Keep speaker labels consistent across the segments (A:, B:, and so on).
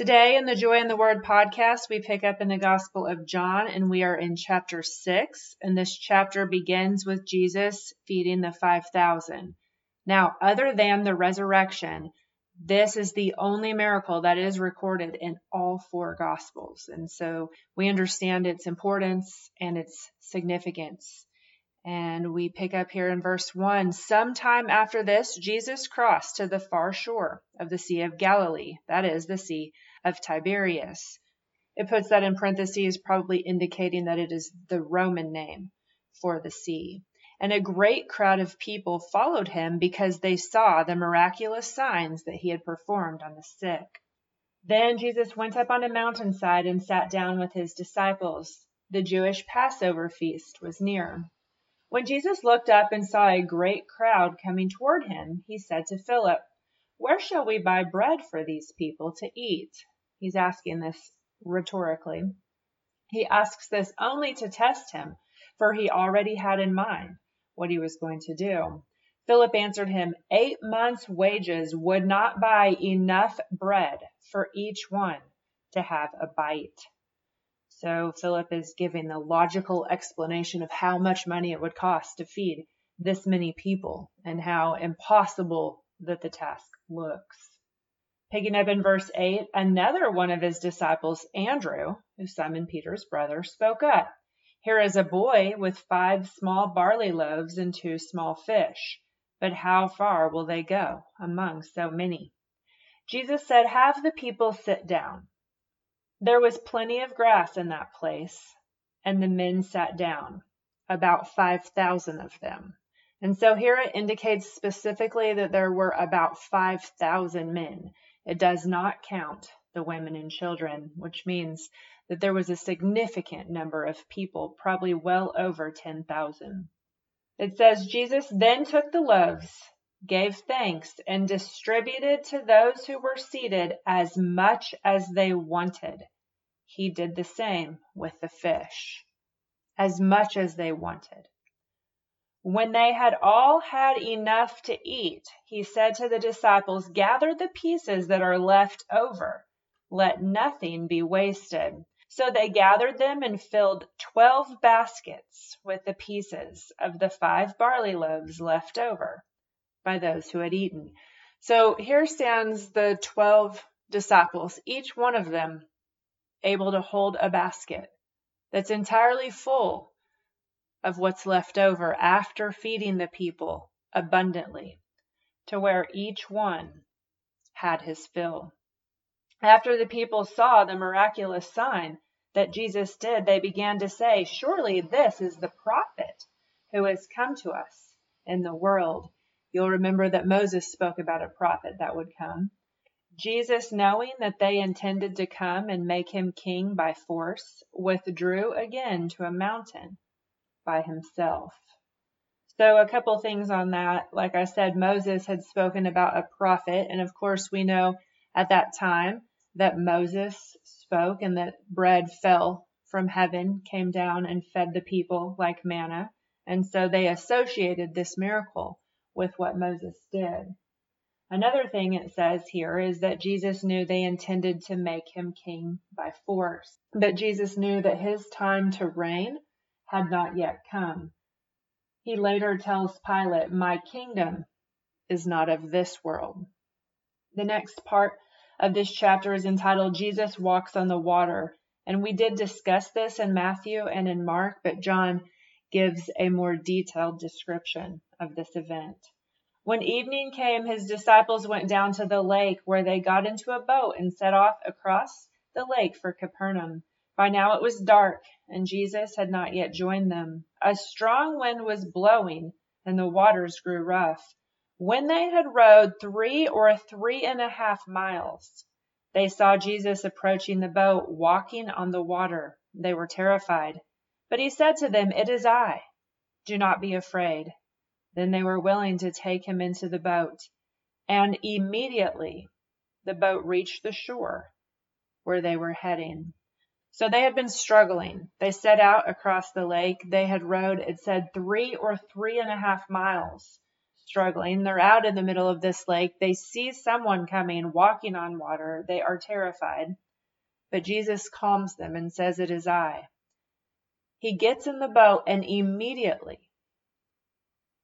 A: Today in the Joy in the Word podcast, we pick up in the Gospel of John and we are in chapter 6. And this chapter begins with Jesus feeding the 5,000. Now, other than the resurrection, this is the only miracle that is recorded in all four Gospels. And so we understand its importance and its significance. And we pick up here in verse 1 Sometime after this, Jesus crossed to the far shore of the Sea of Galilee, that is, the Sea of Tiberias. It puts that in parentheses, probably indicating that it is the Roman name for the sea. And a great crowd of people followed him because they saw the miraculous signs that he had performed on the sick. Then Jesus went up on a mountainside and sat down with his disciples. The Jewish Passover feast was near. When Jesus looked up and saw a great crowd coming toward him, he said to Philip, Where shall we buy bread for these people to eat? He's asking this rhetorically. He asks this only to test him, for he already had in mind what he was going to do. Philip answered him, Eight months' wages would not buy enough bread for each one to have a bite. So Philip is giving the logical explanation of how much money it would cost to feed this many people and how impossible that the task looks. Picking up in verse 8, another one of his disciples, Andrew, who's Simon Peter's brother, spoke up. Here is a boy with five small barley loaves and two small fish. But how far will they go among so many? Jesus said, Have the people sit down. There was plenty of grass in that place, and the men sat down, about 5,000 of them. And so here it indicates specifically that there were about 5,000 men. It does not count the women and children, which means that there was a significant number of people, probably well over 10,000. It says, Jesus then took the loaves, gave thanks, and distributed to those who were seated as much as they wanted. He did the same with the fish, as much as they wanted. When they had all had enough to eat, he said to the disciples, Gather the pieces that are left over. Let nothing be wasted. So they gathered them and filled twelve baskets with the pieces of the five barley loaves left over by those who had eaten. So here stands the twelve disciples, each one of them able to hold a basket that's entirely full of what's left over after feeding the people abundantly, to where each one had his fill. After the people saw the miraculous sign that Jesus did, they began to say, Surely this is the prophet who has come to us in the world. You'll remember that Moses spoke about a prophet that would come. Jesus, knowing that they intended to come and make him king by force, withdrew again to a mountain by himself. So, a couple things on that. Like I said, Moses had spoken about a prophet, and of course, we know at that time that Moses spoke and that bread fell from heaven, came down, and fed the people like manna. And so they associated this miracle with what Moses did. Another thing it says here is that Jesus knew they intended to make him king by force. But Jesus knew that his time to reign had not yet come. He later tells Pilate, My kingdom is not of this world. The next part of this chapter is entitled Jesus Walks on the Water. And we did discuss this in Matthew and in Mark, but John gives a more detailed description of this event. When evening came, his disciples went down to the lake, where they got into a boat and set off across the lake for Capernaum. By now it was dark, and Jesus had not yet joined them. A strong wind was blowing, and the waters grew rough. When they had rowed three or three and a half miles, they saw Jesus approaching the boat, walking on the water. They were terrified. But he said to them, It is I. Do not be afraid. Then they were willing to take him into the boat. And immediately the boat reached the shore where they were heading. So they had been struggling. They set out across the lake. They had rowed, it said, three or three and a half miles, struggling. They're out in the middle of this lake. They see someone coming, walking on water. They are terrified. But Jesus calms them and says, It is I. He gets in the boat, and immediately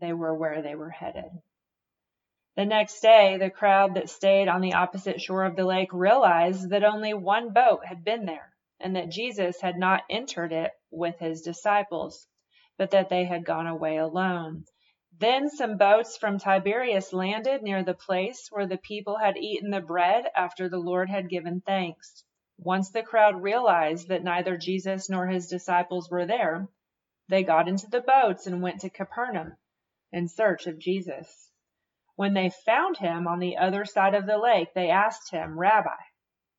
A: they were where they were headed. The next day, the crowd that stayed on the opposite shore of the lake realized that only one boat had been there, and that Jesus had not entered it with his disciples, but that they had gone away alone. Then some boats from Tiberias landed near the place where the people had eaten the bread after the Lord had given thanks. Once the crowd realized that neither Jesus nor his disciples were there, they got into the boats and went to Capernaum in search of Jesus. When they found him on the other side of the lake, they asked him, Rabbi,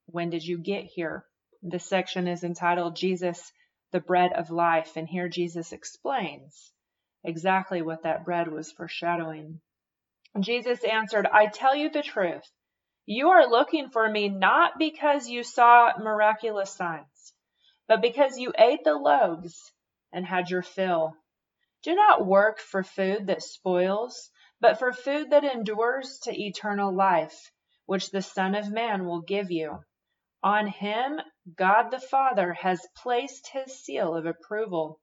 A: when did you get here? This section is entitled Jesus, the Bread of Life, and here Jesus explains exactly what that bread was foreshadowing. Jesus answered, I tell you the truth. You are looking for me not because you saw miraculous signs, but because you ate the loaves and had your fill. Do not work for food that spoils, but for food that endures to eternal life, which the Son of Man will give you. On him, God the Father has placed his seal of approval.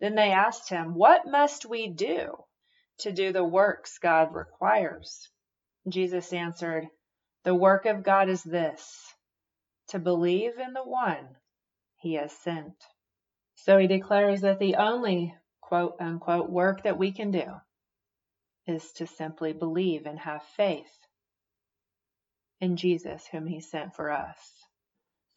A: Then they asked him, What must we do to do the works God requires? Jesus answered, The work of God is this, to believe in the one he has sent. So he declares that the only quote unquote work that we can do is to simply believe and have faith in Jesus, whom he sent for us.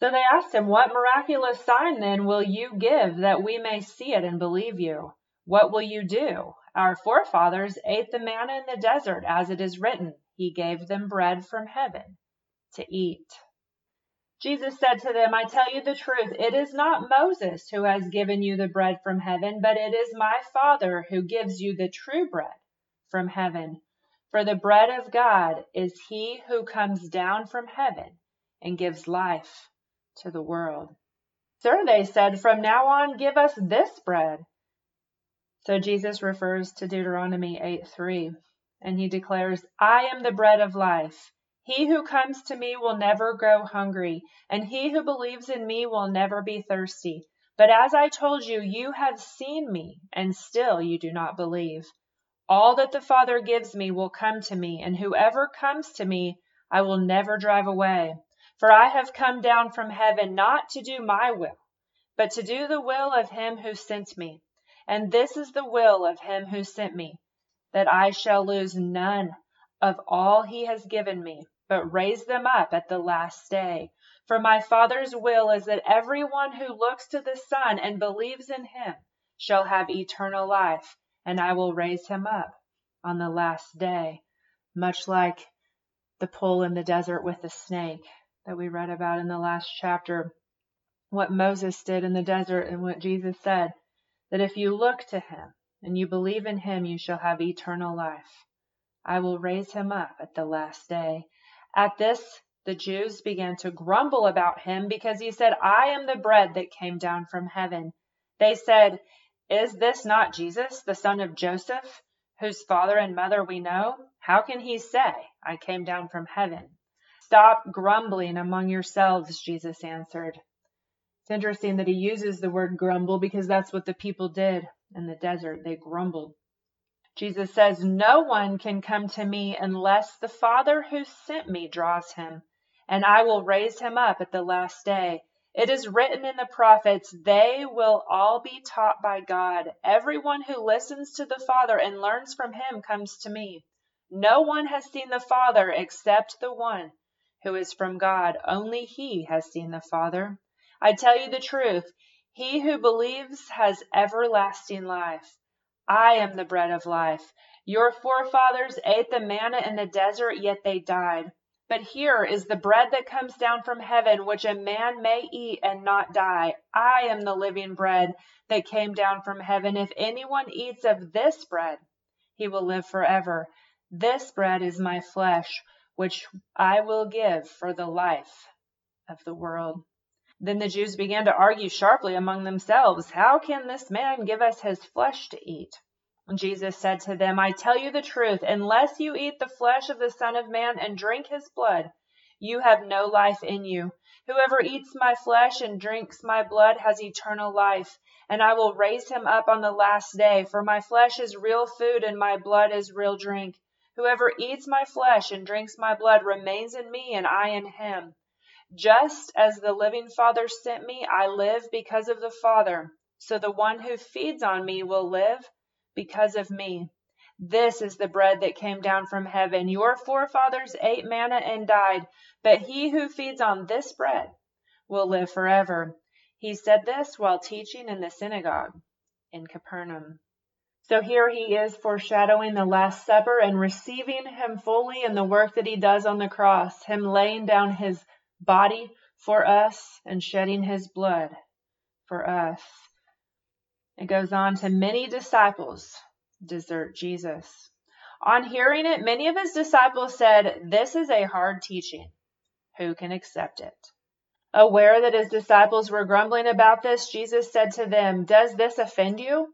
A: So they asked him, What miraculous sign then will you give that we may see it and believe you? What will you do? Our forefathers ate the manna in the desert, as it is written, He gave them bread from heaven to eat. Jesus said to them, I tell you the truth, it is not Moses who has given you the bread from heaven, but it is my Father who gives you the true bread from heaven. For the bread of God is he who comes down from heaven and gives life to the world. Sir, they said, from now on give us this bread. So Jesus refers to Deuteronomy 8 3, and he declares, I am the bread of life. He who comes to me will never grow hungry, and he who believes in me will never be thirsty. But as I told you, you have seen me, and still you do not believe. All that the Father gives me will come to me, and whoever comes to me I will never drive away. For I have come down from heaven not to do my will, but to do the will of him who sent me. And this is the will of him who sent me, that I shall lose none of all he has given me, but raise them up at the last day. For my Father's will is that everyone who looks to the Son and believes in him shall have eternal life, and I will raise him up on the last day, much like the pole in the desert with the snake that we read about in the last chapter, what Moses did in the desert and what Jesus said, that if you look to him and you believe in him, you shall have eternal life. I will raise him up at the last day. At this, the Jews began to grumble about him because he said, I am the bread that came down from heaven. They said, Is this not Jesus, the son of Joseph, whose father and mother we know? How can he say, I came down from heaven? Stop grumbling among yourselves, Jesus answered. It's interesting that he uses the word grumble because that's what the people did in the desert. They grumbled. Jesus says, No one can come to me unless the Father who sent me draws him, and I will raise him up at the last day. It is written in the prophets, They will all be taught by God. Everyone who listens to the Father and learns from him comes to me. No one has seen the Father except the one who is from God. Only he has seen the Father. I tell you the truth. He who believes has everlasting life. I am the bread of life. Your forefathers ate the manna in the desert, yet they died. But here is the bread that comes down from heaven, which a man may eat and not die. I am the living bread that came down from heaven. If anyone eats of this bread, he will live forever. This bread is my flesh which I will give for the life of the world. Then the Jews began to argue sharply among themselves, How can this man give us his flesh to eat? And Jesus said to them, I tell you the truth, unless you eat the flesh of the Son of Man and drink his blood, you have no life in you. Whoever eats my flesh and drinks my blood has eternal life, and I will raise him up on the last day. For my flesh is real food, and my blood is real drink. Whoever eats my flesh and drinks my blood remains in me, and I in him. Just as the living Father sent me, I live because of the Father. So the one who feeds on me will live because of me. This is the bread that came down from heaven. Your forefathers ate manna and died, but he who feeds on this bread will live forever. He said this while teaching in the synagogue in Capernaum. So here he is foreshadowing the Last Supper and receiving him fully in the work that he does on the cross, him laying down his body for us and shedding his blood for us. It goes on to many disciples desert Jesus. On hearing it, many of his disciples said, This is a hard teaching. Who can accept it? Aware that his disciples were grumbling about this, Jesus said to them, Does this offend you?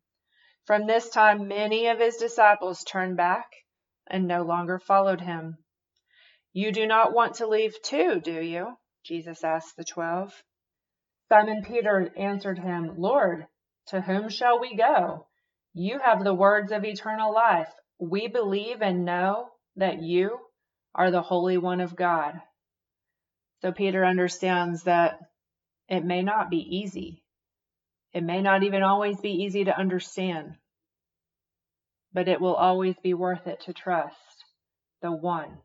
A: From this time, many of his disciples turned back and no longer followed him. You do not want to leave too, do you? Jesus asked the twelve. Simon Peter answered him, Lord, to whom shall we go? You have the words of eternal life. We believe and know that you are the Holy One of God. So Peter understands that it may not be easy. It may not even always be easy to understand, but it will always be worth it to trust the one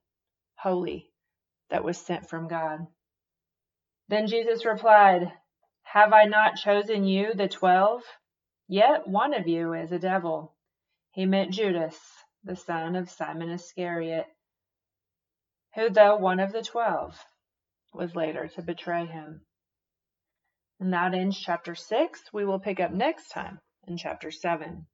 A: holy that was sent from God. Then Jesus replied, have I not chosen you, the twelve? Yet one of you is a devil. He meant Judas, the son of Simon Iscariot, who, though one of the twelve, was later to betray him. And that ends chapter 6. We will pick up next time in chapter 7.